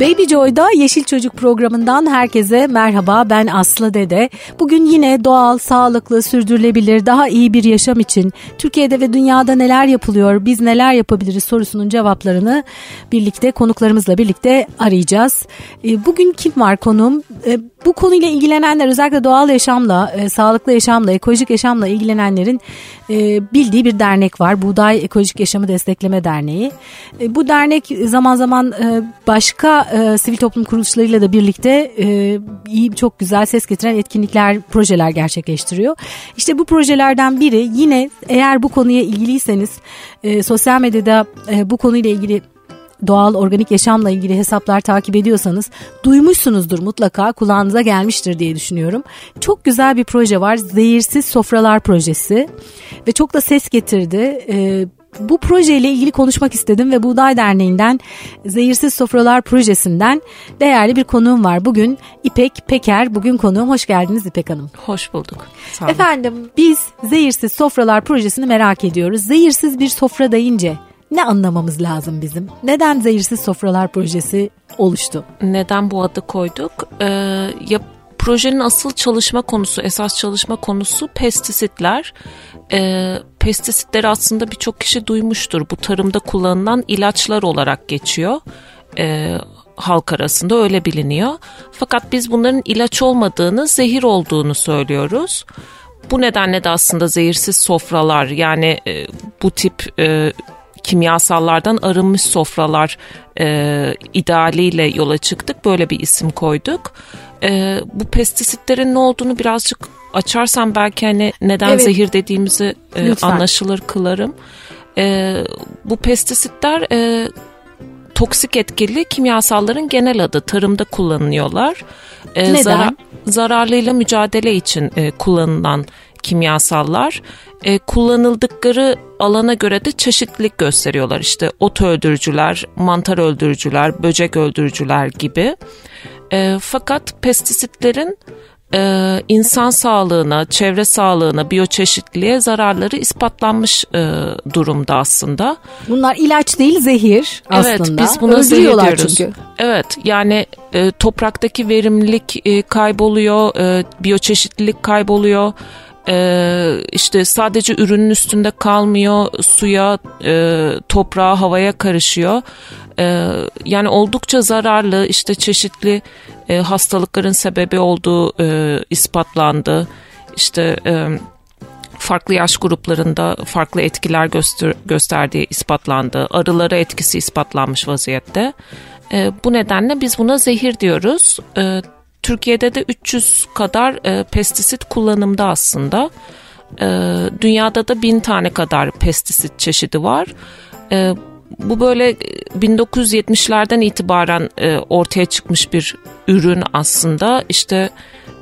Baby Joy'da Yeşil Çocuk programından herkese merhaba. Ben Aslı Dede. Bugün yine doğal, sağlıklı, sürdürülebilir, daha iyi bir yaşam için Türkiye'de ve dünyada neler yapılıyor, biz neler yapabiliriz sorusunun cevaplarını birlikte konuklarımızla birlikte arayacağız. E, bugün kim var konum? E, bu konuyla ilgilenenler özellikle doğal yaşamla, e, sağlıklı yaşamla, ekolojik yaşamla ilgilenenlerin bildiği bir dernek var. Buğday Ekolojik Yaşamı Destekleme Derneği. Bu dernek zaman zaman başka e, sivil toplum kuruluşlarıyla da birlikte e, iyi çok güzel ses getiren etkinlikler, projeler gerçekleştiriyor. İşte bu projelerden biri yine eğer bu konuya ilgiliyseniz e, sosyal medyada e, bu konuyla ilgili doğal organik yaşamla ilgili hesaplar takip ediyorsanız duymuşsunuzdur mutlaka kulağınıza gelmiştir diye düşünüyorum. Çok güzel bir proje var Zehirsiz Sofralar Projesi ve çok da ses getirdi. Ee, bu projeyle ilgili konuşmak istedim ve Buğday Derneği'nden Zehirsiz Sofralar Projesi'nden değerli bir konuğum var. Bugün İpek Peker, bugün konuğum. Hoş geldiniz İpek Hanım. Hoş bulduk. Sağ olun. Efendim biz Zehirsiz Sofralar Projesi'ni merak ediyoruz. Zehirsiz bir sofra deyince ne anlamamız lazım bizim? Neden Zehirsiz Sofralar Projesi oluştu? Neden bu adı koyduk? Ee, ya projenin asıl çalışma konusu, esas çalışma konusu pestisitler e, pestisitleri aslında birçok kişi duymuştur. Bu tarımda kullanılan ilaçlar olarak geçiyor. E, halk arasında öyle biliniyor. Fakat biz bunların ilaç olmadığını, zehir olduğunu söylüyoruz. Bu nedenle de aslında zehirsiz sofralar yani e, bu tip e, kimyasallardan arınmış sofralar e, idealiyle yola çıktık. Böyle bir isim koyduk. E, bu pestisitlerin ne olduğunu birazcık açarsam belki hani neden evet. zehir dediğimizi e, anlaşılır kılarım. E, bu pestisitler e, toksik etkili kimyasalların genel adı tarımda kullanılıyorlar. E, neden? Zarar, zararlıyla mücadele için e, kullanılan kimyasallar e, kullanıldıkları alana göre de çeşitlilik gösteriyorlar. İşte ot öldürücüler, mantar öldürücüler, böcek öldürücüler gibi. E, fakat pestisitlerin e, insan sağlığına, çevre sağlığına, biyoçeşitliliğe zararları ispatlanmış e, durumda aslında. Bunlar ilaç değil zehir aslında. Evet biz zehir diyoruz. Çünkü. Evet yani e, topraktaki verimlilik e, kayboluyor, e, biyoçeşitlilik kayboluyor. Ee, işte sadece ürünün üstünde kalmıyor, suya, e, toprağa, havaya karışıyor. Ee, yani oldukça zararlı, işte çeşitli e, hastalıkların sebebi olduğu e, ispatlandı. İşte e, farklı yaş gruplarında farklı etkiler göster gösterdiği ispatlandı. Arılara etkisi ispatlanmış vaziyette. E, bu nedenle biz buna zehir diyoruz. E, Türkiye'de de 300 kadar e, pestisit kullanımda aslında. E, dünyada da 1000 tane kadar pestisit çeşidi var. E, bu böyle 1970'lerden e, itibaren e, ortaya çıkmış bir ürün aslında. İşte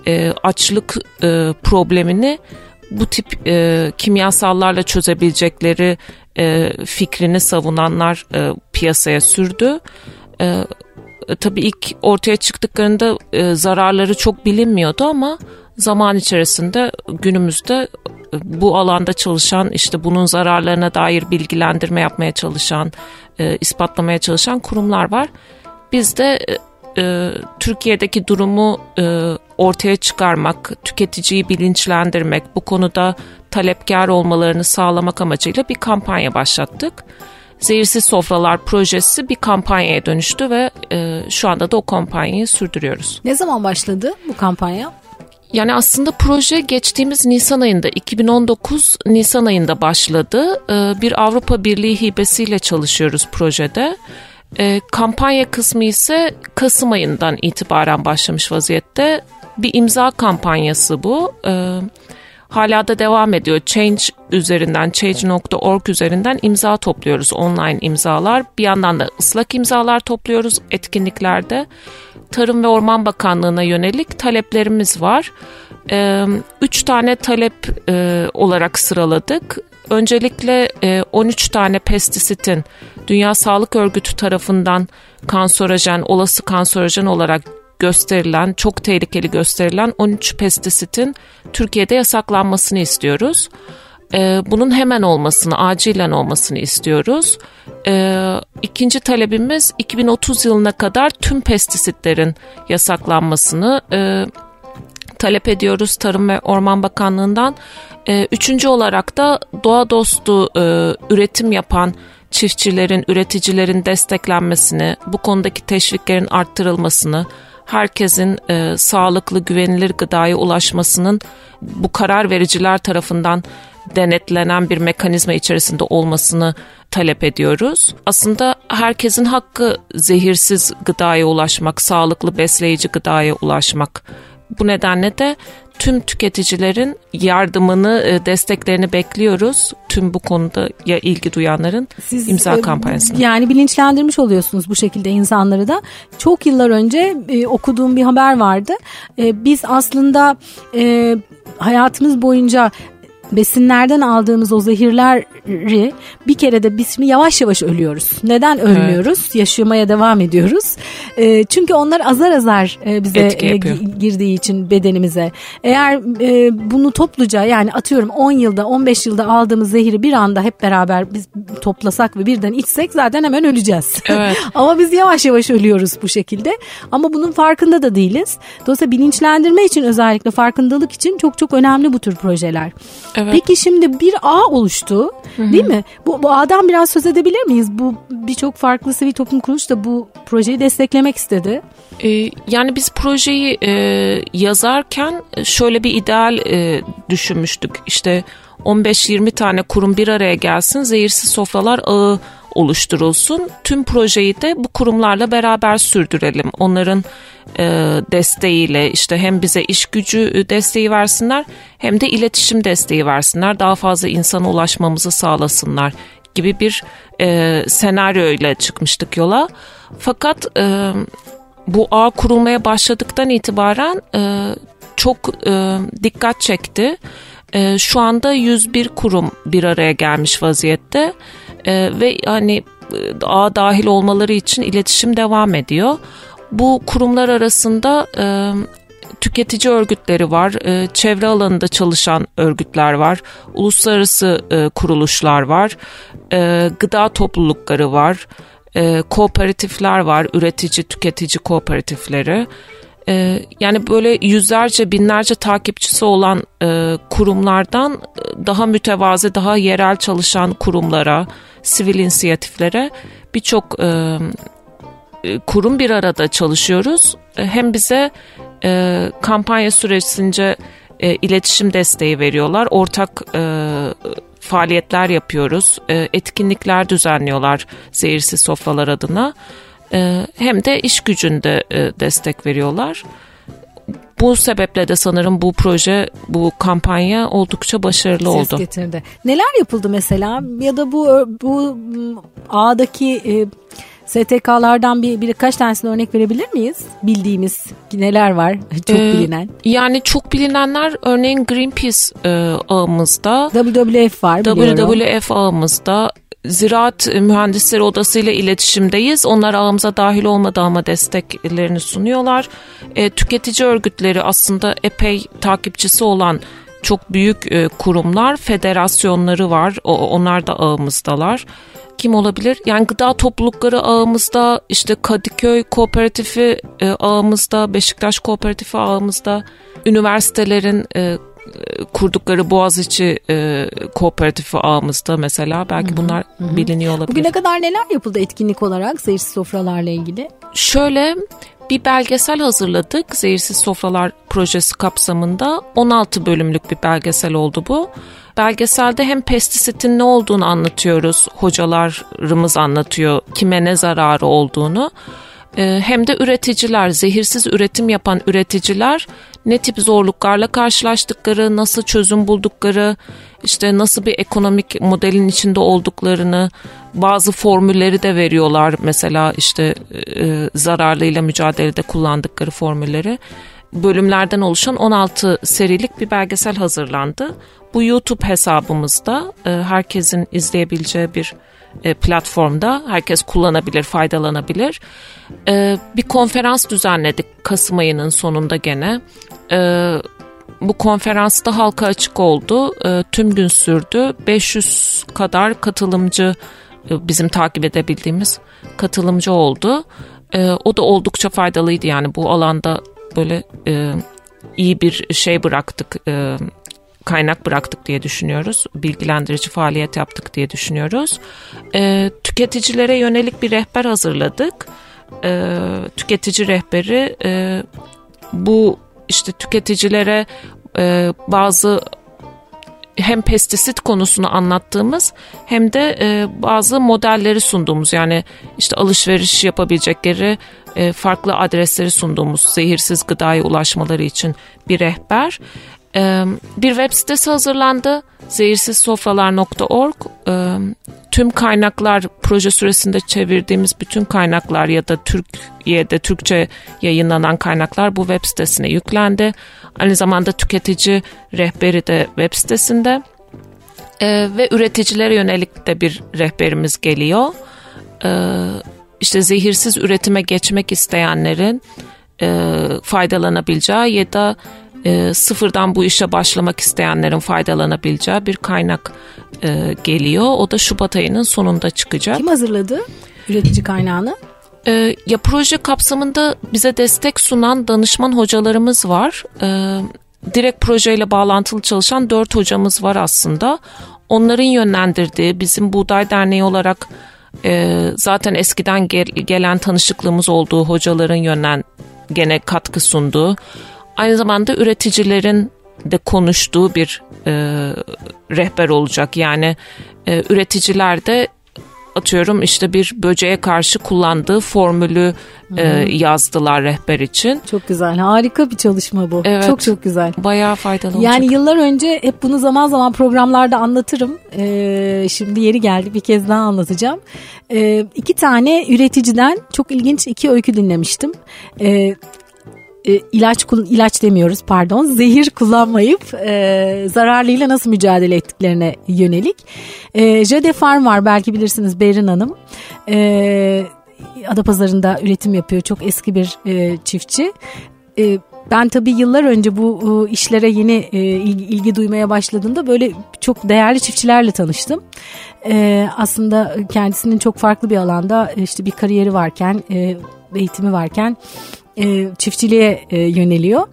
e, açlık e, problemini bu tip e, kimyasallarla çözebilecekleri e, fikrini savunanlar e, piyasaya sürdü. E, tabii ilk ortaya çıktıklarında e, zararları çok bilinmiyordu ama zaman içerisinde günümüzde e, bu alanda çalışan işte bunun zararlarına dair bilgilendirme yapmaya çalışan, e, ispatlamaya çalışan kurumlar var. Biz de e, e, Türkiye'deki durumu e, ortaya çıkarmak, tüketiciyi bilinçlendirmek, bu konuda talepkar olmalarını sağlamak amacıyla bir kampanya başlattık. Zehirsiz Sofralar projesi bir kampanyaya dönüştü ve e, şu anda da o kampanyayı sürdürüyoruz. Ne zaman başladı bu kampanya? Yani aslında proje geçtiğimiz Nisan ayında 2019 Nisan ayında başladı. E, bir Avrupa Birliği hibesiyle çalışıyoruz projede. E, kampanya kısmı ise Kasım ayından itibaren başlamış vaziyette. Bir imza kampanyası bu. Evet hala da devam ediyor. Change üzerinden, change.org üzerinden imza topluyoruz. Online imzalar. Bir yandan da ıslak imzalar topluyoruz etkinliklerde. Tarım ve Orman Bakanlığı'na yönelik taleplerimiz var. Ee, üç tane talep e, olarak sıraladık. Öncelikle 13 tane pestisitin Dünya Sağlık Örgütü tarafından kanserojen, olası kanserojen olarak gösterilen, çok tehlikeli gösterilen 13 pestisitin Türkiye'de yasaklanmasını istiyoruz. Ee, bunun hemen olmasını, acilen olmasını istiyoruz. Ee, ikinci talebimiz 2030 yılına kadar tüm pestisitlerin yasaklanmasını e, talep ediyoruz Tarım ve Orman Bakanlığı'ndan. E, üçüncü olarak da doğa dostu e, üretim yapan çiftçilerin, üreticilerin desteklenmesini, bu konudaki teşviklerin arttırılmasını, herkesin e, sağlıklı, güvenilir gıdaya ulaşmasının bu karar vericiler tarafından denetlenen bir mekanizma içerisinde olmasını talep ediyoruz. Aslında herkesin hakkı zehirsiz gıdaya ulaşmak, sağlıklı besleyici gıdaya ulaşmak. Bu nedenle de tüm tüketicilerin yardımını, e, desteklerini bekliyoruz. Tüm bu konuda ya ilgi duyanların Siz, imza e, kampanyasını. Yani bilinçlendirmiş oluyorsunuz bu şekilde insanları da. Çok yıllar önce e, okuduğum bir haber vardı. E, biz aslında e, hayatımız boyunca besinlerden aldığımız o zehirleri bir kere de biz şimdi yavaş yavaş ölüyoruz. Neden ölmüyoruz? Evet. Yaşamaya devam ediyoruz. E, çünkü onlar azar azar e, bize e, girdiği için bedenimize. Eğer e, bunu topluca yani atıyorum 10 yılda 15 yılda aldığımız zehri bir anda hep beraber biz toplasak ve birden içsek zaten hemen öleceğiz. Evet. Ama biz yavaş yavaş ölüyoruz bu şekilde. Ama bunun farkında da değiliz. Dolayısıyla bilinçlendirme için özellikle farkındalık için çok çok önemli bu tür projeler. Evet. Peki şimdi bir ağ oluştu Hı-hı. değil mi? Bu, bu ağdan biraz söz edebilir miyiz? Bu birçok farklı sivil toplum kuruluş da bu projeyi desteklemek istedi. Ee, yani biz projeyi e, yazarken şöyle bir ideal e, düşünmüştük. İşte 15-20 tane kurum bir araya gelsin, zehirsiz sofralar ağı oluşturulsun. Tüm projeyi de bu kurumlarla beraber sürdürelim. Onların e, desteğiyle işte hem bize iş gücü desteği versinler hem de iletişim desteği versinler. Daha fazla insana ulaşmamızı sağlasınlar gibi bir e, senaryo ile çıkmıştık yola. Fakat e, bu ağ kurulmaya başladıktan itibaren e, çok e, dikkat çekti. E, şu anda 101 kurum bir araya gelmiş vaziyette e, ve hani e, ağa dahil olmaları için iletişim devam ediyor. Bu kurumlar arasında e, tüketici örgütleri var, e, çevre alanında çalışan örgütler var, uluslararası e, kuruluşlar var, e, gıda toplulukları var, e, kooperatifler var, üretici tüketici kooperatifleri. E, yani böyle yüzlerce binlerce takipçisi olan e, kurumlardan e, daha mütevazi, daha yerel çalışan kurumlara, sivil inisiyatiflere birçok e, e, kurum bir arada çalışıyoruz. E, hem bize e, kampanya süresince e, iletişim desteği veriyorlar. Ortak e, faaliyetler yapıyoruz. E, etkinlikler düzenliyorlar zehirsiz sofralar adına. E, hem de iş gücünde e, destek veriyorlar. Bu sebeple de sanırım bu proje, bu kampanya oldukça başarılı Ses oldu. getirdi. Neler yapıldı mesela ya da bu bu ağdaki e, STK'lardan bir birkaç tanesine örnek verebilir miyiz? Bildiğimiz neler var çok ee, bilinen? Yani çok bilinenler örneğin Greenpeace e, ağımızda. WWF var biliyorum. WWF ağımızda. Ziraat Mühendisleri Odası ile iletişimdeyiz. Onlar ağımıza dahil olmadı ama desteklerini sunuyorlar. E, tüketici örgütleri aslında epey takipçisi olan çok büyük e, kurumlar, federasyonları var. O, onlar da ağımızdalar kim olabilir? Yani gıda toplulukları ağımızda, işte Kadıköy Kooperatifi e, ağımızda, Beşiktaş Kooperatifi ağımızda, üniversitelerin e, kurdukları Boğaziçi e, Kooperatifi ağımızda mesela belki Hı-hı. bunlar Hı-hı. biliniyor olabilir. Bugüne kadar neler yapıldı etkinlik olarak zehirsiz sofralarla ilgili? Şöyle bir belgesel hazırladık Zehirsiz Sofralar projesi kapsamında 16 bölümlük bir belgesel oldu bu. Belgeselde hem pestisitin ne olduğunu anlatıyoruz, hocalarımız anlatıyor kime ne zararı olduğunu. Ee, hem de üreticiler, zehirsiz üretim yapan üreticiler ne tip zorluklarla karşılaştıkları, nasıl çözüm buldukları, işte nasıl bir ekonomik modelin içinde olduklarını, bazı formülleri de veriyorlar. Mesela işte e, zararlıyla mücadelede kullandıkları formülleri bölümlerden oluşan 16 serilik bir belgesel hazırlandı. Bu YouTube hesabımızda e, herkesin izleyebileceği bir e, platformda herkes kullanabilir, faydalanabilir. E, bir konferans düzenledik Kasım ayının sonunda gene. Bu konferansta halka açık oldu. Tüm gün sürdü. 500 kadar katılımcı e, bizim takip edebildiğimiz katılımcı oldu. E, o da oldukça faydalıydı yani bu alanda böyle e, iyi bir şey bıraktık. E, kaynak bıraktık diye düşünüyoruz. Bilgilendirici faaliyet yaptık diye düşünüyoruz. E, tüketicilere yönelik bir rehber hazırladık. E, tüketici rehberi e, bu işte tüketicilere e, bazı hem pestisit konusunu anlattığımız hem de e, bazı modelleri sunduğumuz yani işte alışveriş yapabilecekleri e, farklı adresleri sunduğumuz zehirsiz gıdaya ulaşmaları için bir rehber. Bir web sitesi hazırlandı zehirsizsofralar.org tüm kaynaklar proje süresinde çevirdiğimiz bütün kaynaklar ya da Türkiye'de Türkçe yayınlanan kaynaklar bu web sitesine yüklendi. Aynı zamanda tüketici rehberi de web sitesinde ve üreticilere yönelik de bir rehberimiz geliyor. İşte zehirsiz üretime geçmek isteyenlerin faydalanabileceği ya da e, sıfırdan bu işe başlamak isteyenlerin faydalanabileceği bir kaynak e, geliyor. O da Şubat ayının sonunda çıkacak. Kim hazırladı üretici kaynağını? E, ya proje kapsamında bize destek sunan danışman hocalarımız var. E, direkt projeyle bağlantılı çalışan dört hocamız var aslında. Onların yönlendirdiği bizim Buğday Derneği olarak e, zaten eskiden gel, gelen tanışıklığımız olduğu hocaların yönden gene katkı sunduğu aynı zamanda üreticilerin de konuştuğu bir e, rehber olacak. Yani e, üreticiler de atıyorum işte bir böceğe karşı kullandığı formülü e, yazdılar rehber için. Çok güzel. Harika bir çalışma bu. Evet, çok çok güzel. Bayağı faydalı olacak. Yani yıllar önce hep bunu zaman zaman programlarda anlatırım. Ee, şimdi yeri geldi bir kez daha anlatacağım. Ee, iki tane üreticiden çok ilginç iki öykü dinlemiştim. Ee, e, ilaç ilaç demiyoruz pardon zehir kullanmayıp e, zararlıyla nasıl mücadele ettiklerine yönelik. E, Jade Farm var belki bilirsiniz Berin Hanım. E, Adapazarı'nda üretim yapıyor çok eski bir e, çiftçi. E, ben tabii yıllar önce bu e, işlere yeni e, ilgi, ilgi duymaya başladığımda böyle çok değerli çiftçilerle tanıştım. E, aslında kendisinin çok farklı bir alanda işte bir kariyeri varken, eğitimi varken e, çiftçiliğe e, yöneliyor.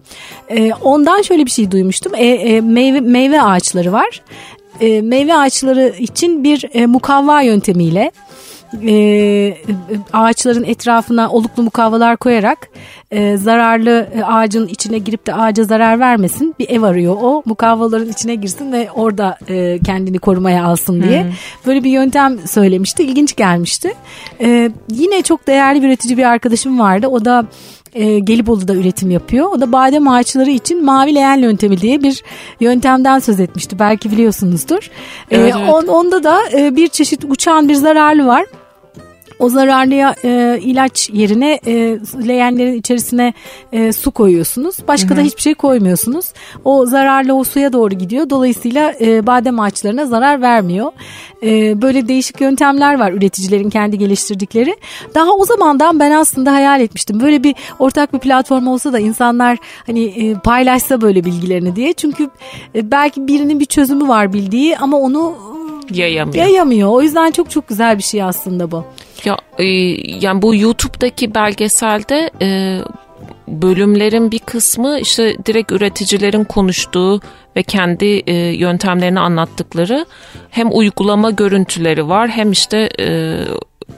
E, ondan şöyle bir şey duymuştum. E, e, meyve meyve ağaçları var. E, meyve ağaçları için bir e, mukavva yöntemiyle e, ağaçların etrafına oluklu mukavvalar koyarak e, zararlı e, ağacın içine girip de ağaca zarar vermesin bir ev arıyor o mukavvaların içine girsin ve orada e, kendini korumaya alsın diye hmm. böyle bir yöntem söylemişti ilginç gelmişti e, yine çok değerli bir üretici bir arkadaşım vardı o da e, Gelibolu'da üretim yapıyor. O da badem ağaçları için mavi leğen yöntemi diye bir yöntemden söz etmişti. Belki biliyorsunuzdur. E, evet, evet. On, onda da e, bir çeşit uçan bir zararlı var. O zararlıya e, ilaç yerine e, leğenlerin içerisine e, su koyuyorsunuz. Başka Hı-hı. da hiçbir şey koymuyorsunuz. O zararlı o suya doğru gidiyor. Dolayısıyla e, badem ağaçlarına zarar vermiyor. E, böyle değişik yöntemler var üreticilerin kendi geliştirdikleri. Daha o zamandan ben aslında hayal etmiştim. Böyle bir ortak bir platform olsa da insanlar hani e, paylaşsa böyle bilgilerini diye. Çünkü e, belki birinin bir çözümü var bildiği ama onu yayamıyor. Yayamıyor. O yüzden çok çok güzel bir şey aslında bu. Ya e, yani bu YouTube'daki belgeselde e, bölümlerin bir kısmı işte direkt üreticilerin konuştuğu ve kendi e, yöntemlerini anlattıkları hem uygulama görüntüleri var hem işte e,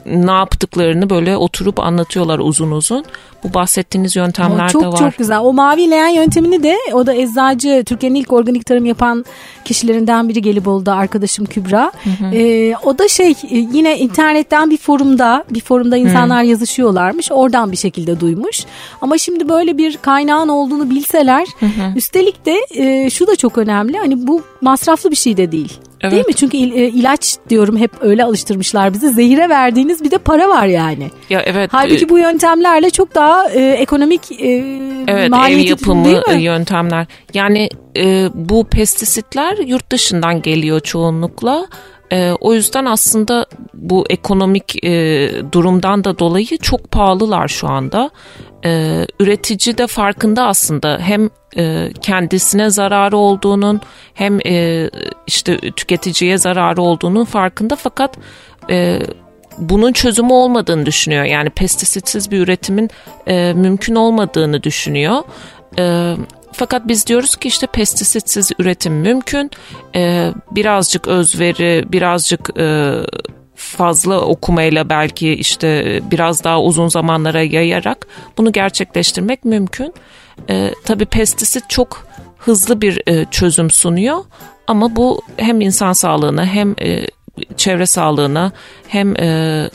ne yaptıklarını böyle oturup anlatıyorlar uzun uzun. Bu bahsettiğiniz yöntemler çok, de var. Çok güzel. O mavi leğen yöntemini de o da eczacı Türkiye'nin ilk organik tarım yapan kişilerinden biri Gelibolu'da arkadaşım Kübra. Hı hı. Ee, o da şey e, yine internetten bir forumda bir forumda insanlar hı. yazışıyorlarmış. Oradan bir şekilde duymuş. Ama şimdi böyle bir kaynağın olduğunu bilseler hı hı. üstelik de e, şu da çok önemli. Hani bu masraflı bir şey de değil. Evet. Değil mi? Çünkü il, e, ilaç diyorum hep öyle alıştırmışlar bizi. Zehire verdiğiniz bir de para var yani. Ya evet. Halbuki bu yöntemlerle çok daha e, ekonomik e, evet, ev yapımı yöntemler. Yani e, bu pestisitler yurt dışından geliyor çoğunlukla. E, o yüzden aslında bu ekonomik e, durumdan da dolayı çok pahalılar şu anda. E, üretici de farkında aslında hem e, kendisine zararı olduğunun hem e, işte tüketiciye zararı olduğunun farkında fakat e, bunun çözümü olmadığını düşünüyor. Yani pestisitsiz bir üretimin mümkün olmadığını düşünüyor. Fakat biz diyoruz ki işte pestisitsiz üretim mümkün. Birazcık özveri, birazcık e, fazla okumayla belki işte biraz daha uzun zamanlara yayarak bunu gerçekleştirmek mümkün. E, tabii pestisit çok hızlı bir e, çözüm sunuyor ama bu hem insan sağlığına hem e, çevre sağlığına hem e,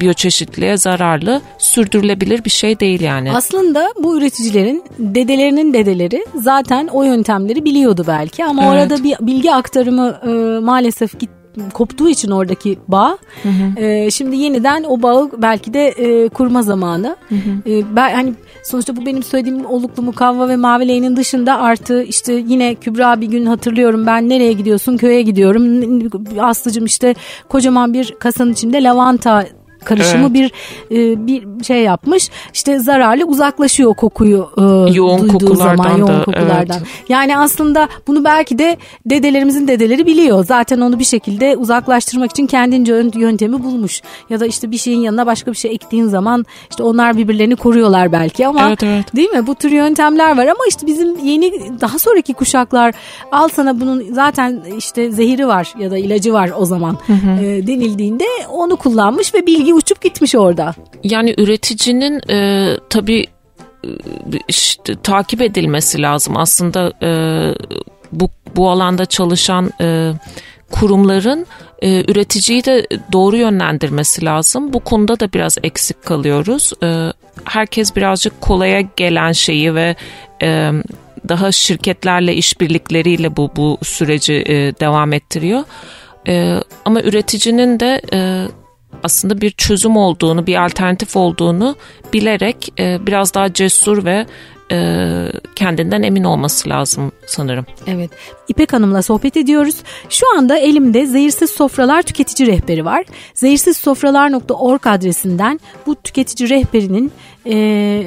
biyoçeşitliğe zararlı sürdürülebilir bir şey değil yani. Aslında bu üreticilerin dedelerinin dedeleri zaten o yöntemleri biliyordu belki ama evet. orada bir bilgi aktarımı e, maalesef git koptuğu için oradaki bağ. Hı hı. E, şimdi yeniden o bağı belki de e, kurma zamanı. Hı hı. E, ben hani sonuçta bu benim söylediğim oluklu mukavva ve mavi leğenin dışında artı işte yine Kübra bir gün hatırlıyorum ben nereye gidiyorsun köye gidiyorum. Aslıcım işte kocaman bir kasanın içinde lavanta karışımı evet. bir e, bir şey yapmış. İşte zararlı uzaklaşıyor kokuyu e, yoğun duyduğu zaman yoğun da, kokulardan. Evet. Yani aslında bunu belki de dedelerimizin dedeleri biliyor. Zaten onu bir şekilde uzaklaştırmak için kendince yöntemi bulmuş. Ya da işte bir şeyin yanına başka bir şey ektiğin zaman işte onlar birbirlerini koruyorlar belki ama evet, evet. değil mi? Bu tür yöntemler var ama işte bizim yeni daha sonraki kuşaklar al sana bunun zaten işte zehiri var ya da ilacı var o zaman hı hı. E, denildiğinde onu kullanmış ve bilgi uçup gitmiş orada. Yani üreticinin e, tabii e, işte, takip edilmesi lazım. Aslında e, bu bu alanda çalışan e, kurumların e, üreticiyi de doğru yönlendirmesi lazım. Bu konuda da biraz eksik kalıyoruz. E, herkes birazcık kolaya gelen şeyi ve e, daha şirketlerle işbirlikleriyle bu bu süreci e, devam ettiriyor. E, ama üreticinin de e, aslında bir çözüm olduğunu, bir alternatif olduğunu bilerek e, biraz daha cesur ve e, kendinden emin olması lazım sanırım. Evet. İpek Hanım'la sohbet ediyoruz. Şu anda elimde Zehirsiz Sofralar tüketici rehberi var. Zehirsizsofralar.org adresinden bu tüketici rehberinin e,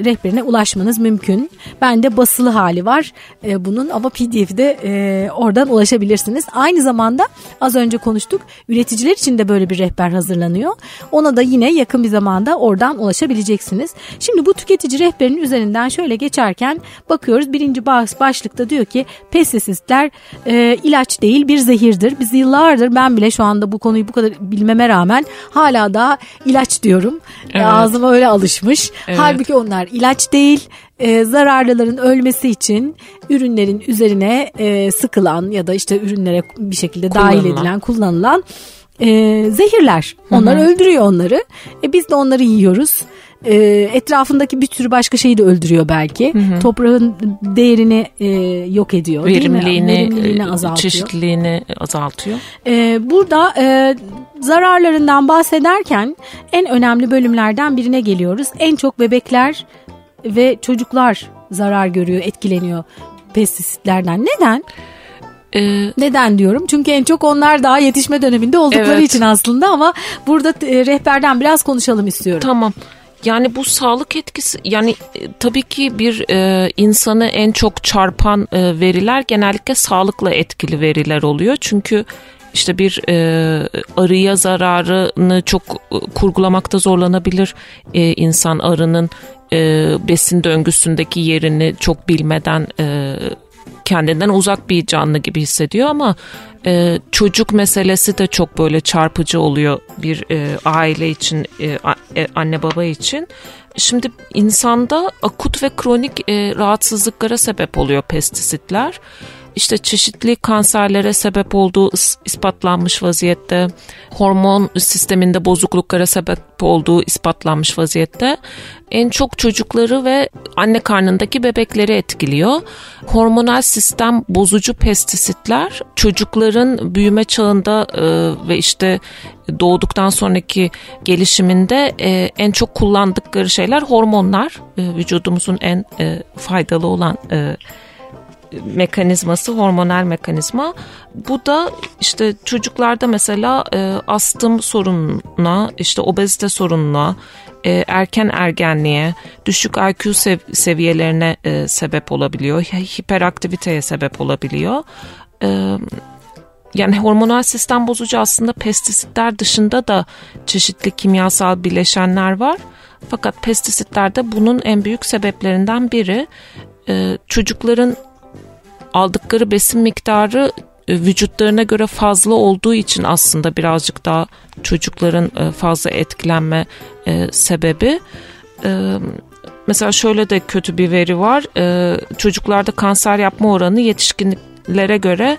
rehberine ulaşmanız mümkün. Bende basılı hali var e, bunun ama pdf'i de e, oradan ulaşabilirsiniz. Aynı zamanda az önce konuştuk üreticiler için de böyle bir rehber hazırlanıyor. Ona da yine yakın bir zamanda oradan ulaşabileceksiniz. Şimdi bu tüketici rehberinin üzerinden şöyle geçerken bakıyoruz birinci başlıkta diyor ki pestisitler e, ilaç değil bir zehirdir. Biz yıllardır ben bile şu anda bu konuyu bu kadar bilmeme rağmen hala da ilaç diyorum. Evet. Ağzıma öyle alışmış. Evet. Halbuki onlar ilaç değil. E, zararlıların ölmesi için ürünlerin üzerine e, sıkılan ya da işte ürünlere bir şekilde dahil edilen, kullanılan e, zehirler. Onlar Hı-hı. öldürüyor onları. E, biz de onları yiyoruz e, etrafındaki bir sürü başka şeyi de öldürüyor belki. Hı hı. Toprağın değerini e, yok ediyor. Verimliliğini, Verimliliğini e, azaltıyor. çeşitliliğini azaltıyor. E, burada e, zararlarından bahsederken en önemli bölümlerden birine geliyoruz. En çok bebekler ve çocuklar zarar görüyor, etkileniyor pestisitlerden. Neden? Ee, Neden diyorum? Çünkü en çok onlar daha yetişme döneminde oldukları evet. için aslında ama burada e, rehberden biraz konuşalım istiyorum. Tamam. Yani bu sağlık etkisi yani e, tabii ki bir e, insanı en çok çarpan e, veriler genellikle sağlıkla etkili veriler oluyor. Çünkü işte bir e, arıya zararını çok e, kurgulamakta zorlanabilir e, insan arının e, besin döngüsündeki yerini çok bilmeden e, kendinden uzak bir canlı gibi hissediyor ama e, çocuk meselesi de çok böyle çarpıcı oluyor bir e, aile için e, e, anne baba için. Şimdi insanda akut ve kronik e, rahatsızlıklara sebep oluyor pestisitler işte çeşitli kanserlere sebep olduğu ispatlanmış vaziyette, hormon sisteminde bozukluklara sebep olduğu ispatlanmış vaziyette. En çok çocukları ve anne karnındaki bebekleri etkiliyor. Hormonal sistem bozucu pestisitler çocukların büyüme çağında e, ve işte doğduktan sonraki gelişiminde e, en çok kullandıkları şeyler hormonlar. E, vücudumuzun en faydalı olan mekanizması, hormonal mekanizma. Bu da işte çocuklarda mesela e, astım sorununa, işte obezite sorununa, e, erken ergenliğe, düşük IQ sev- seviyelerine e, sebep olabiliyor, hiperaktiviteye sebep olabiliyor. E, yani hormonal sistem bozucu aslında pestisitler dışında da çeşitli kimyasal bileşenler var. Fakat pestisitler de bunun en büyük sebeplerinden biri. Ee, çocukların aldıkları besin miktarı e, vücutlarına göre fazla olduğu için aslında birazcık daha çocukların e, fazla etkilenme e, sebebi. Mesela şöyle de kötü bir veri var. Çocuklarda kanser yapma oranı yetişkinlere göre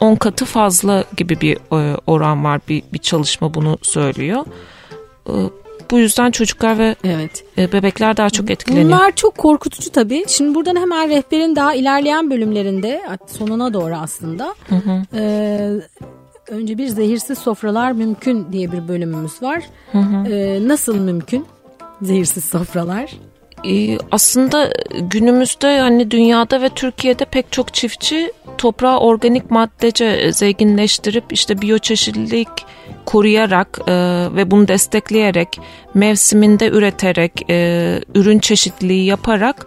10 katı fazla gibi bir oran var. Bir, bir çalışma bunu söylüyor. Bu yüzden çocuklar ve evet. E, bebekler daha çok etkileniyor. Bunlar çok korkutucu tabii. Şimdi buradan hemen rehberin daha ilerleyen bölümlerinde sonuna doğru aslında hı hı. E, önce bir zehirsiz sofralar mümkün diye bir bölümümüz var. Hı hı. E, nasıl mümkün zehirsiz sofralar? Ee, aslında günümüzde hani dünyada ve Türkiye'de pek çok çiftçi toprağı organik maddece zenginleştirip işte biyoçeşitlilik koruyarak e, ve bunu destekleyerek mevsiminde üreterek e, ürün çeşitliliği yaparak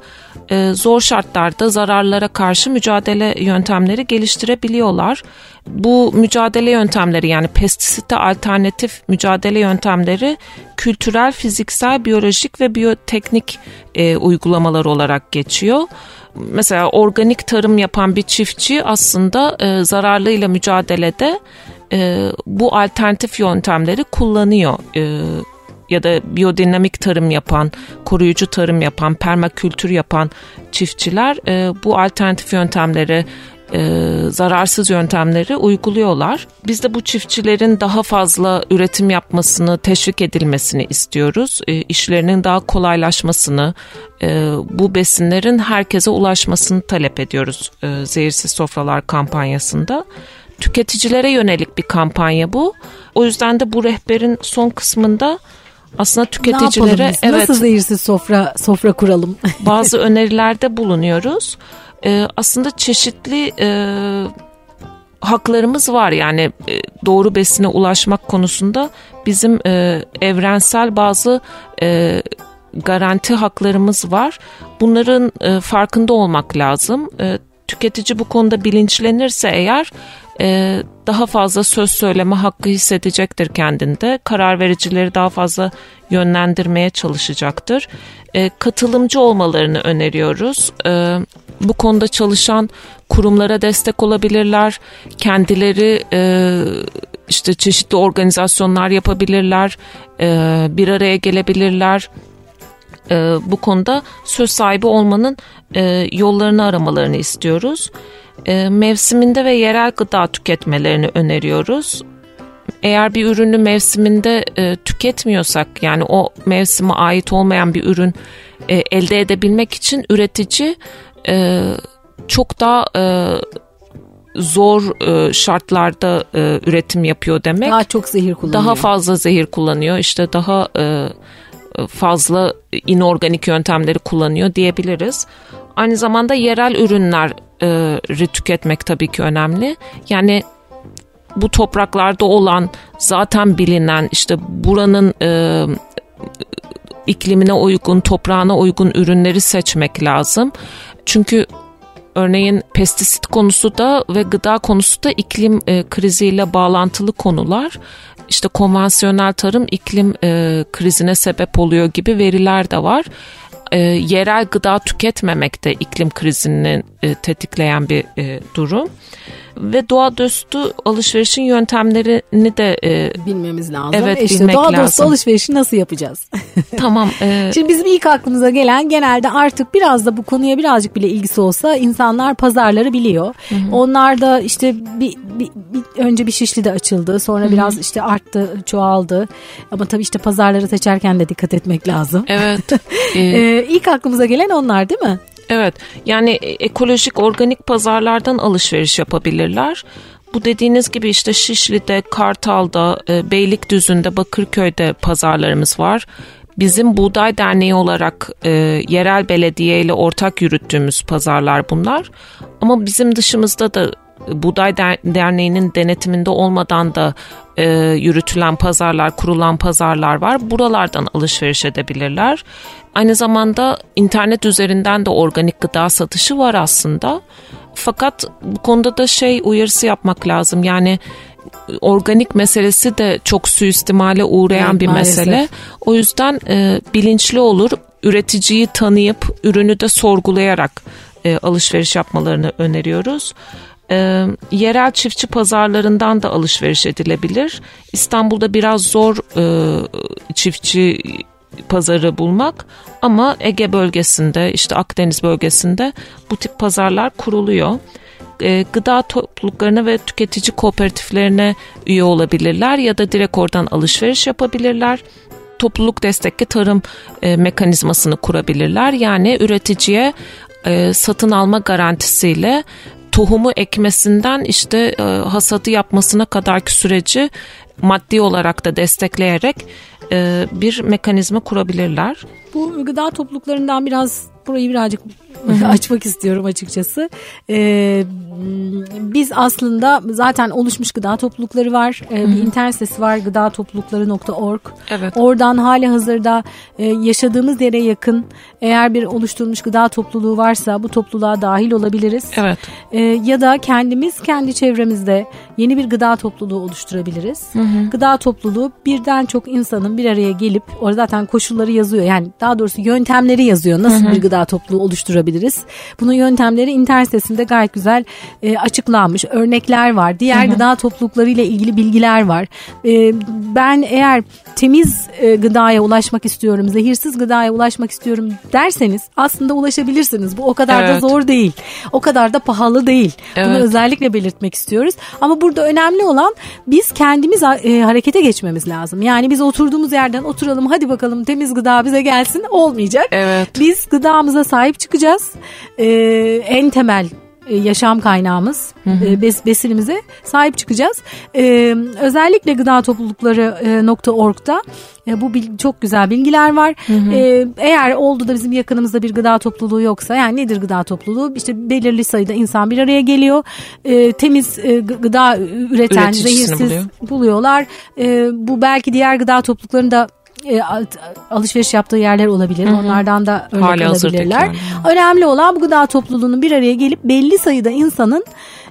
e, zor şartlarda zararlara karşı mücadele yöntemleri geliştirebiliyorlar. Bu mücadele yöntemleri yani pestisite alternatif mücadele yöntemleri kültürel, fiziksel, biyolojik ve biyoteknik e, uygulamalar olarak geçiyor mesela organik tarım yapan bir çiftçi aslında e, zararlıyla mücadelede e, bu alternatif yöntemleri kullanıyor. E, ya da biyodinamik tarım yapan, koruyucu tarım yapan, permakültür yapan çiftçiler e, bu alternatif yöntemleri e, zararsız yöntemleri uyguluyorlar. Biz de bu çiftçilerin daha fazla üretim yapmasını, teşvik edilmesini istiyoruz. E, işlerinin daha kolaylaşmasını, e, bu besinlerin herkese ulaşmasını talep ediyoruz e, Zehirsiz Sofralar kampanyasında. Tüketicilere yönelik bir kampanya bu. O yüzden de bu rehberin son kısmında aslında tüketicilere evet nasıl zehirsiz sofra sofra kuralım bazı önerilerde bulunuyoruz e, aslında çeşitli e, haklarımız var yani e, doğru besine ulaşmak konusunda bizim e, evrensel bazı e, garanti haklarımız var. Bunların e, farkında olmak lazım. E, tüketici bu konuda bilinçlenirse eğer e, daha fazla söz söyleme hakkı hissedecektir kendinde. Karar vericileri daha fazla yönlendirmeye çalışacaktır. E, katılımcı olmalarını öneriyoruz. E, bu konuda çalışan kurumlara destek olabilirler. Kendileri e, işte çeşitli organizasyonlar yapabilirler. E, bir araya gelebilirler. E, bu konuda söz sahibi olmanın e, yollarını aramalarını istiyoruz. E, mevsiminde ve yerel gıda tüketmelerini öneriyoruz. Eğer bir ürünü mevsiminde e, tüketmiyorsak yani o mevsime ait olmayan bir ürün e, elde edebilmek için üretici e, çok daha e, zor e, şartlarda e, üretim yapıyor demek. Daha çok zehir kullanıyor. Daha fazla zehir kullanıyor. İşte daha e, fazla inorganik yöntemleri kullanıyor diyebiliriz. Aynı zamanda yerel ürünleri tüketmek tabii ki önemli. Yani bu topraklarda olan zaten bilinen işte buranın e, iklimine uygun, toprağına uygun ürünleri seçmek lazım. Çünkü örneğin pestisit konusu da ve gıda konusu da iklim e, kriziyle bağlantılı konular. İşte konvansiyonel tarım iklim e, krizine sebep oluyor gibi veriler de var. E, yerel gıda tüketmemek de iklim krizini e, tetikleyen bir e, durum ve doğa dostu alışverişin yöntemlerini de e, bilmemiz lazım. Evet, işte bilmek doğa dostu alışverişi nasıl yapacağız? tamam. E... Şimdi bizim ilk aklımıza gelen genelde artık biraz da bu konuya birazcık bile ilgisi olsa insanlar pazarları biliyor. Hı hı. Onlar da işte bir, bir, bir önce bir şişli de açıldı. Sonra hı hı. biraz işte arttı, çoğaldı. Ama tabii işte pazarları seçerken de dikkat etmek lazım. Evet. Ee... ee, ilk aklımıza gelen onlar değil mi? Evet yani ekolojik organik pazarlardan alışveriş yapabilirler. Bu dediğiniz gibi işte Şişli'de, Kartal'da, e, Beylikdüzü'nde, Bakırköy'de pazarlarımız var. bizim Buğday Derneği olarak e, yerel belediye ile ortak yürüttüğümüz pazarlar bunlar. Ama bizim dışımızda da Buğday Derneği'nin denetiminde olmadan da e, yürütülen pazarlar, kurulan pazarlar var. Buralardan alışveriş edebilirler. Aynı zamanda internet üzerinden de organik gıda satışı var aslında. Fakat bu konuda da şey uyarısı yapmak lazım. Yani organik meselesi de çok suistimale uğrayan evet, bir maalesef. mesele. O yüzden e, bilinçli olur. Üreticiyi tanıyıp ürünü de sorgulayarak e, alışveriş yapmalarını öneriyoruz. E, yerel çiftçi pazarlarından da alışveriş edilebilir. İstanbul'da biraz zor e, çiftçi pazarı bulmak ama Ege bölgesinde işte Akdeniz bölgesinde bu tip pazarlar kuruluyor. E, gıda topluluklarına ve tüketici kooperatiflerine üye olabilirler ya da direkt oradan alışveriş yapabilirler topluluk destekli tarım e, mekanizmasını kurabilirler. Yani üreticiye e, satın alma garantisiyle tohumu ekmesinden işte e, hasadı yapmasına kadarki süreci maddi olarak da destekleyerek e, bir mekanizma kurabilirler. Bu gıda topluluklarından biraz burayı birazcık açmak istiyorum açıkçası. Ee, biz aslında zaten oluşmuş gıda toplulukları var. Ee, bir internet sitesi var gıdatoplulukları.org. Evet. Oradan hali hazırda e, yaşadığımız yere yakın eğer bir oluşturulmuş gıda topluluğu varsa bu topluluğa dahil olabiliriz. Evet. Ee, ya da kendimiz kendi çevremizde yeni bir gıda topluluğu oluşturabiliriz. Hı hı. Gıda topluluğu birden çok insanın bir araya gelip orada zaten koşulları yazıyor. Yani daha doğrusu yöntemleri yazıyor. Nasıl hı hı. bir gıda topluluğu oluşturabiliriz? Bunun yöntemleri internet sitesinde gayet güzel e, açıklanmış. Örnekler var. Diğer gıda toplulukları ile ilgili bilgiler var. E, ben eğer temiz e, gıdaya ulaşmak istiyorum, zehirsiz gıdaya ulaşmak istiyorum derseniz aslında ulaşabilirsiniz. Bu o kadar evet. da zor değil. O kadar da pahalı değil. Evet. Bunu özellikle belirtmek istiyoruz. Ama burada önemli olan biz kendimiz e, harekete geçmemiz lazım. Yani biz oturduğumuz yerden oturalım hadi bakalım temiz gıda bize gelsin olmayacak. Evet. Biz gıdamıza sahip çıkacağız. E, en temel e, yaşam kaynağımız, hı hı. E, bes, besinimize sahip çıkacağız. Ee, özellikle gıda toplulukları e, .org'da e, bu bil, çok güzel bilgiler var. Hı hı. Ee, eğer oldu da bizim yakınımızda bir gıda topluluğu yoksa yani nedir gıda topluluğu? İşte belirli sayıda insan bir araya geliyor. Ee, temiz e, gıda üreten, zehirsiz buluyor. buluyorlar. Ee, bu belki diğer gıda topluluklarında e, alışveriş yaptığı yerler olabilir. Hı hı. Onlardan da örnek Hali alabilirler. Yani. Önemli olan bu gıda topluluğunun bir araya gelip belli sayıda insanın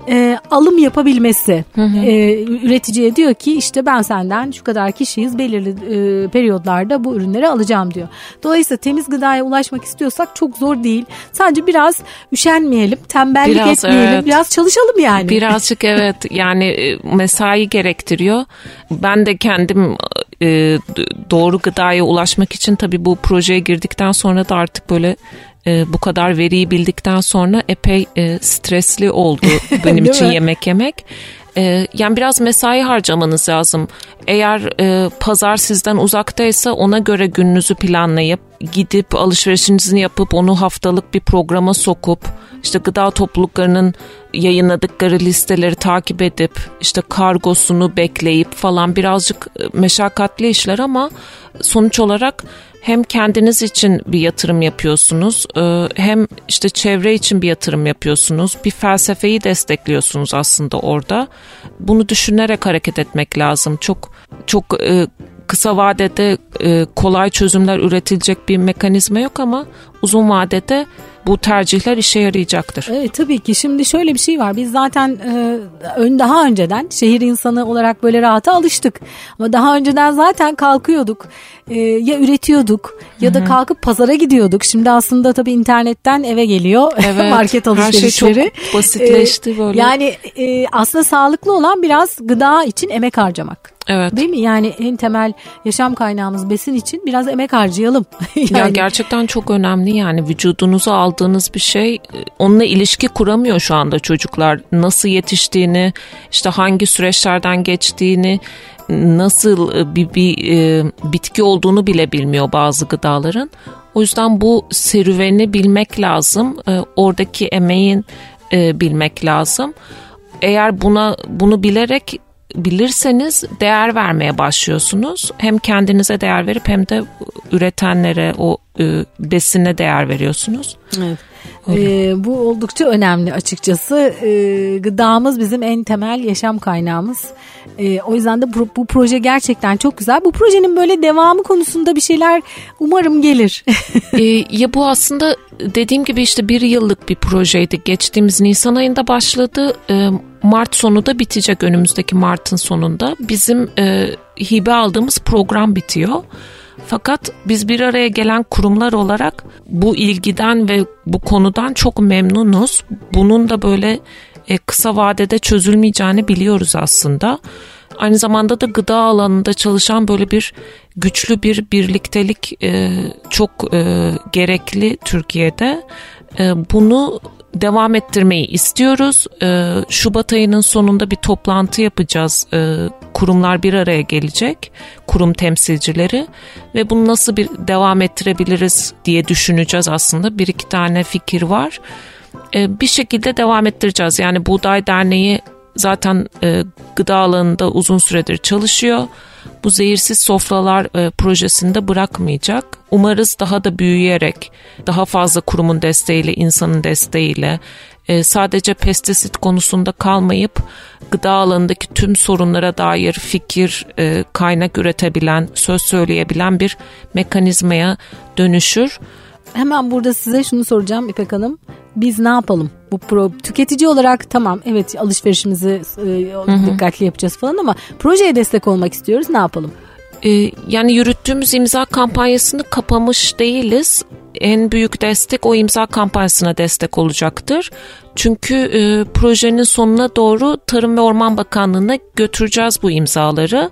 e, alım yapabilmesi. Hı hı. E, üreticiye diyor ki işte ben senden şu kadar kişiyiz belirli e, periyodlarda bu ürünleri alacağım diyor. Dolayısıyla temiz gıdaya ulaşmak istiyorsak çok zor değil. Sadece biraz üşenmeyelim, tembellik biraz, etmeyelim, evet. biraz çalışalım yani. Birazcık evet yani e, mesai gerektiriyor. Ben de kendim e, doğru gıdaya ulaşmak için tabii bu projeye girdikten sonra da artık böyle e, bu kadar veriyi bildikten sonra epey e, stresli oldu benim için mi? yemek yemek. E, yani biraz mesai harcamanız lazım. Eğer e, pazar sizden uzaktaysa ona göre gününüzü planlayıp gidip alışverişinizi yapıp onu haftalık bir programa sokup işte gıda topluluklarının yayınladıkları listeleri takip edip işte kargosunu bekleyip falan birazcık e, meşakkatli işler ama sonuç olarak hem kendiniz için bir yatırım yapıyorsunuz e, hem işte çevre için bir yatırım yapıyorsunuz. Bir felsefeyi destekliyorsunuz aslında orada. Bunu düşünerek hareket etmek lazım. Çok çok e, kısa vadede e, kolay çözümler üretilecek bir mekanizma yok ama uzun vadede bu tercihler işe yarayacaktır. Evet tabii ki. Şimdi şöyle bir şey var. Biz zaten e, ön daha önceden şehir insanı olarak böyle rahata alıştık. Ama daha önceden zaten kalkıyorduk. E, ya üretiyorduk ya da kalkıp pazara gidiyorduk. Şimdi aslında tabii internetten eve geliyor evet, market alışverişleri. Her şey çok basitleşti e, böyle. Yani e, aslında sağlıklı olan biraz gıda için emek harcamak. Evet. Değil mi? Yani en temel yaşam kaynağımız besin için biraz emek harcayalım. yani... Ya gerçekten çok önemli yani vücudunuza aldığınız bir şey onunla ilişki kuramıyor şu anda çocuklar. Nasıl yetiştiğini, işte hangi süreçlerden geçtiğini, nasıl e, bir, bir e, bitki olduğunu bile bilmiyor bazı gıdaların. O yüzden bu serüveni bilmek lazım. E, oradaki emeğin e, bilmek lazım. Eğer buna bunu bilerek bilirseniz değer vermeye başlıyorsunuz. Hem kendinize değer verip hem de üretenlere o e, besine değer veriyorsunuz. Evet. Ee, bu oldukça önemli açıkçası. Ee, gıdamız bizim en temel yaşam kaynağımız. Ee, o yüzden de bu, bu proje gerçekten çok güzel. Bu projenin böyle devamı konusunda bir şeyler umarım gelir. ee, ya bu aslında dediğim gibi işte bir yıllık bir projeydi. Geçtiğimiz Nisan ayında başladı. Ee, Mart sonu da bitecek önümüzdeki Mart'ın sonunda. Bizim e, hibe aldığımız program bitiyor. Fakat biz bir araya gelen kurumlar olarak bu ilgiden ve bu konudan çok memnunuz. Bunun da böyle e, kısa vadede çözülmeyeceğini biliyoruz aslında. Aynı zamanda da gıda alanında çalışan böyle bir güçlü bir birliktelik e, çok e, gerekli Türkiye'de. E, bunu devam ettirmeyi istiyoruz. E, Şubat ayının sonunda bir toplantı yapacağız. E, kurumlar bir araya gelecek, kurum temsilcileri ve bunu nasıl bir devam ettirebiliriz diye düşüneceğiz aslında. Bir iki tane fikir var. E, bir şekilde devam ettireceğiz. Yani Buğday Derneği zaten e, gıda alanında uzun süredir çalışıyor. Bu zehirsiz sofralar e, projesinde bırakmayacak. Umarız daha da büyüyerek, daha fazla kurumun desteğiyle, insanın desteğiyle, e, sadece pestisit konusunda kalmayıp gıda alanındaki tüm sorunlara dair fikir, e, kaynak üretebilen, söz söyleyebilen bir mekanizmaya dönüşür. Hemen burada size şunu soracağım İpek Hanım. Biz ne yapalım? Bu pro tüketici olarak tamam evet alışverişimizi e, dikkatli yapacağız falan ama projeye destek olmak istiyoruz. Ne yapalım? Ee, yani yürüttüğümüz imza kampanyasını kapamış değiliz. En büyük destek o imza kampanyasına destek olacaktır. Çünkü e, projenin sonuna doğru Tarım ve Orman Bakanlığı'na götüreceğiz bu imzaları.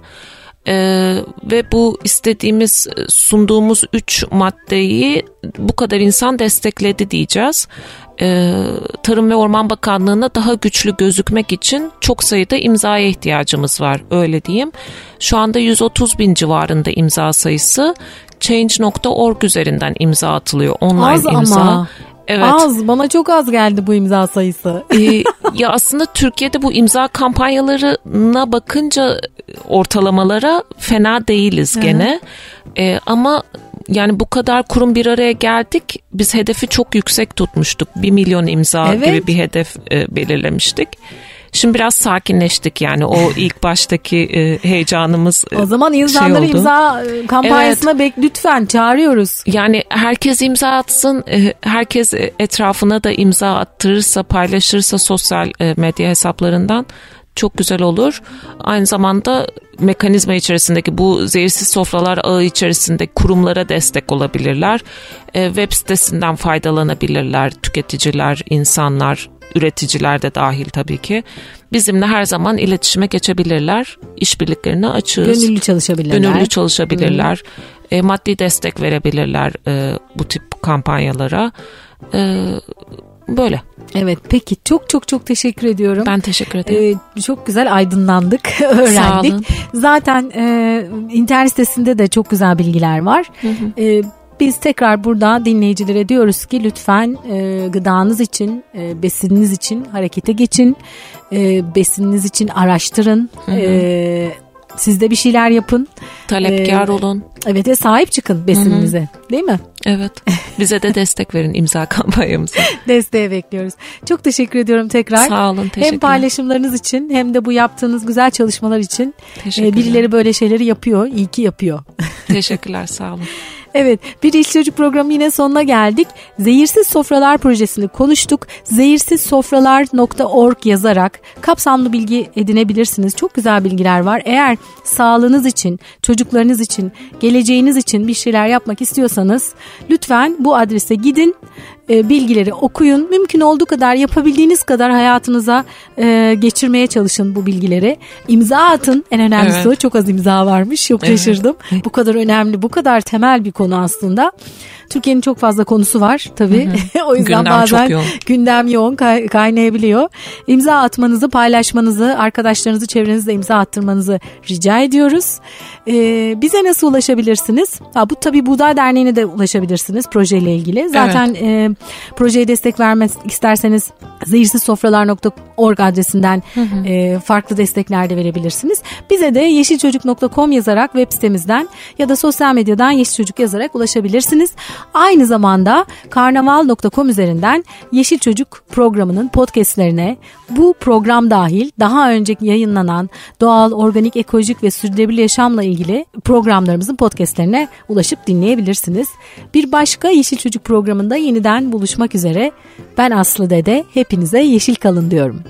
Ee, ve bu istediğimiz sunduğumuz üç maddeyi bu kadar insan destekledi diyeceğiz. Ee, Tarım ve Orman Bakanlığı'na daha güçlü gözükmek için çok sayıda imzaya ihtiyacımız var öyle diyeyim. Şu anda 130 bin civarında imza sayısı change.org üzerinden imza atılıyor online Az imza. Ama. Evet. Az bana çok az geldi bu imza sayısı. ee, ya aslında Türkiye'de bu imza kampanyalarına bakınca ortalamalara fena değiliz gene. Ee, ama yani bu kadar kurum bir araya geldik. Biz hedefi çok yüksek tutmuştuk. Bir milyon imza evet. gibi bir hedef e, belirlemiştik. Şimdi biraz sakinleştik yani o ilk baştaki e, heyecanımız e, O zaman insanları şey imza e, kampanyasına evet. bek lütfen çağırıyoruz. Yani herkes imza atsın, e, herkes etrafına da imza attırırsa, paylaşırsa sosyal e, medya hesaplarından çok güzel olur. Aynı zamanda mekanizma içerisindeki bu zehirsiz sofralar ağı içerisinde kurumlara destek olabilirler. E, web sitesinden faydalanabilirler tüketiciler, insanlar, üreticiler de dahil tabii ki. Bizimle her zaman iletişime geçebilirler. İşbirliklerine açığız. Gönüllü çalışabilirler. Gönüllü çalışabilirler. E, maddi destek verebilirler e, bu tip kampanyalara. E, böyle. Evet peki çok çok çok teşekkür ediyorum. Ben teşekkür ederim. Ee, çok güzel aydınlandık, öğrendik. Zaten e, internet sitesinde de çok güzel bilgiler var. Hı hı. E, biz tekrar burada dinleyicilere diyoruz ki lütfen e, gıdanız için, e, besininiz için harekete geçin. E, besininiz için araştırın. Hı hı. E, siz de bir şeyler yapın. Talepkar ee, olun. Evet ve sahip çıkın besininize Hı-hı. değil mi? Evet. Bize de destek verin imza kampanyamıza. Desteğe bekliyoruz. Çok teşekkür ediyorum tekrar. Sağ olun. Hem paylaşımlarınız için hem de bu yaptığınız güzel çalışmalar için. Ee, birileri böyle şeyleri yapıyor. İyi ki yapıyor. Teşekkürler sağ olun. Evet bir İş Çocuk programı yine sonuna geldik. Zehirsiz Sofralar projesini konuştuk. Zehirsizsofralar.org yazarak kapsamlı bilgi edinebilirsiniz. Çok güzel bilgiler var. Eğer sağlığınız için, çocuklarınız için, geleceğiniz için bir şeyler yapmak istiyorsanız lütfen bu adrese gidin e, bilgileri okuyun. Mümkün olduğu kadar yapabildiğiniz kadar hayatınıza e, geçirmeye çalışın bu bilgileri. İmza atın. En önemlisi evet. o. Çok az imza varmış. Çok evet. şaşırdım. Bu kadar önemli, bu kadar temel bir konu aslında. Türkiye'nin çok fazla konusu var tabii. o yüzden gündem bazen yoğun. gündem yoğun kay- kaynayabiliyor. İmza atmanızı, paylaşmanızı, arkadaşlarınızı çevrenizde imza attırmanızı rica ediyoruz. Ee, bize nasıl ulaşabilirsiniz? Ha, bu tabii Buğday Derneği'ne de ulaşabilirsiniz projeyle ilgili. Zaten evet. e, Projeye destek vermek isterseniz zehirsizsofralar.org adresinden hı hı. E, farklı destekler de verebilirsiniz. Bize de yeşilçocuk.com yazarak web sitemizden ya da sosyal medyadan Yeşil Çocuk yazarak ulaşabilirsiniz. Aynı zamanda karnaval.com üzerinden Yeşil Çocuk programının podcastlerine bu program dahil daha önce yayınlanan doğal, organik, ekolojik ve sürdürülebilir yaşamla ilgili programlarımızın podcastlerine ulaşıp dinleyebilirsiniz. Bir başka Yeşil Çocuk programında yeniden buluşmak üzere. Ben Aslı Dede. Hepinize yeşil kalın diyorum.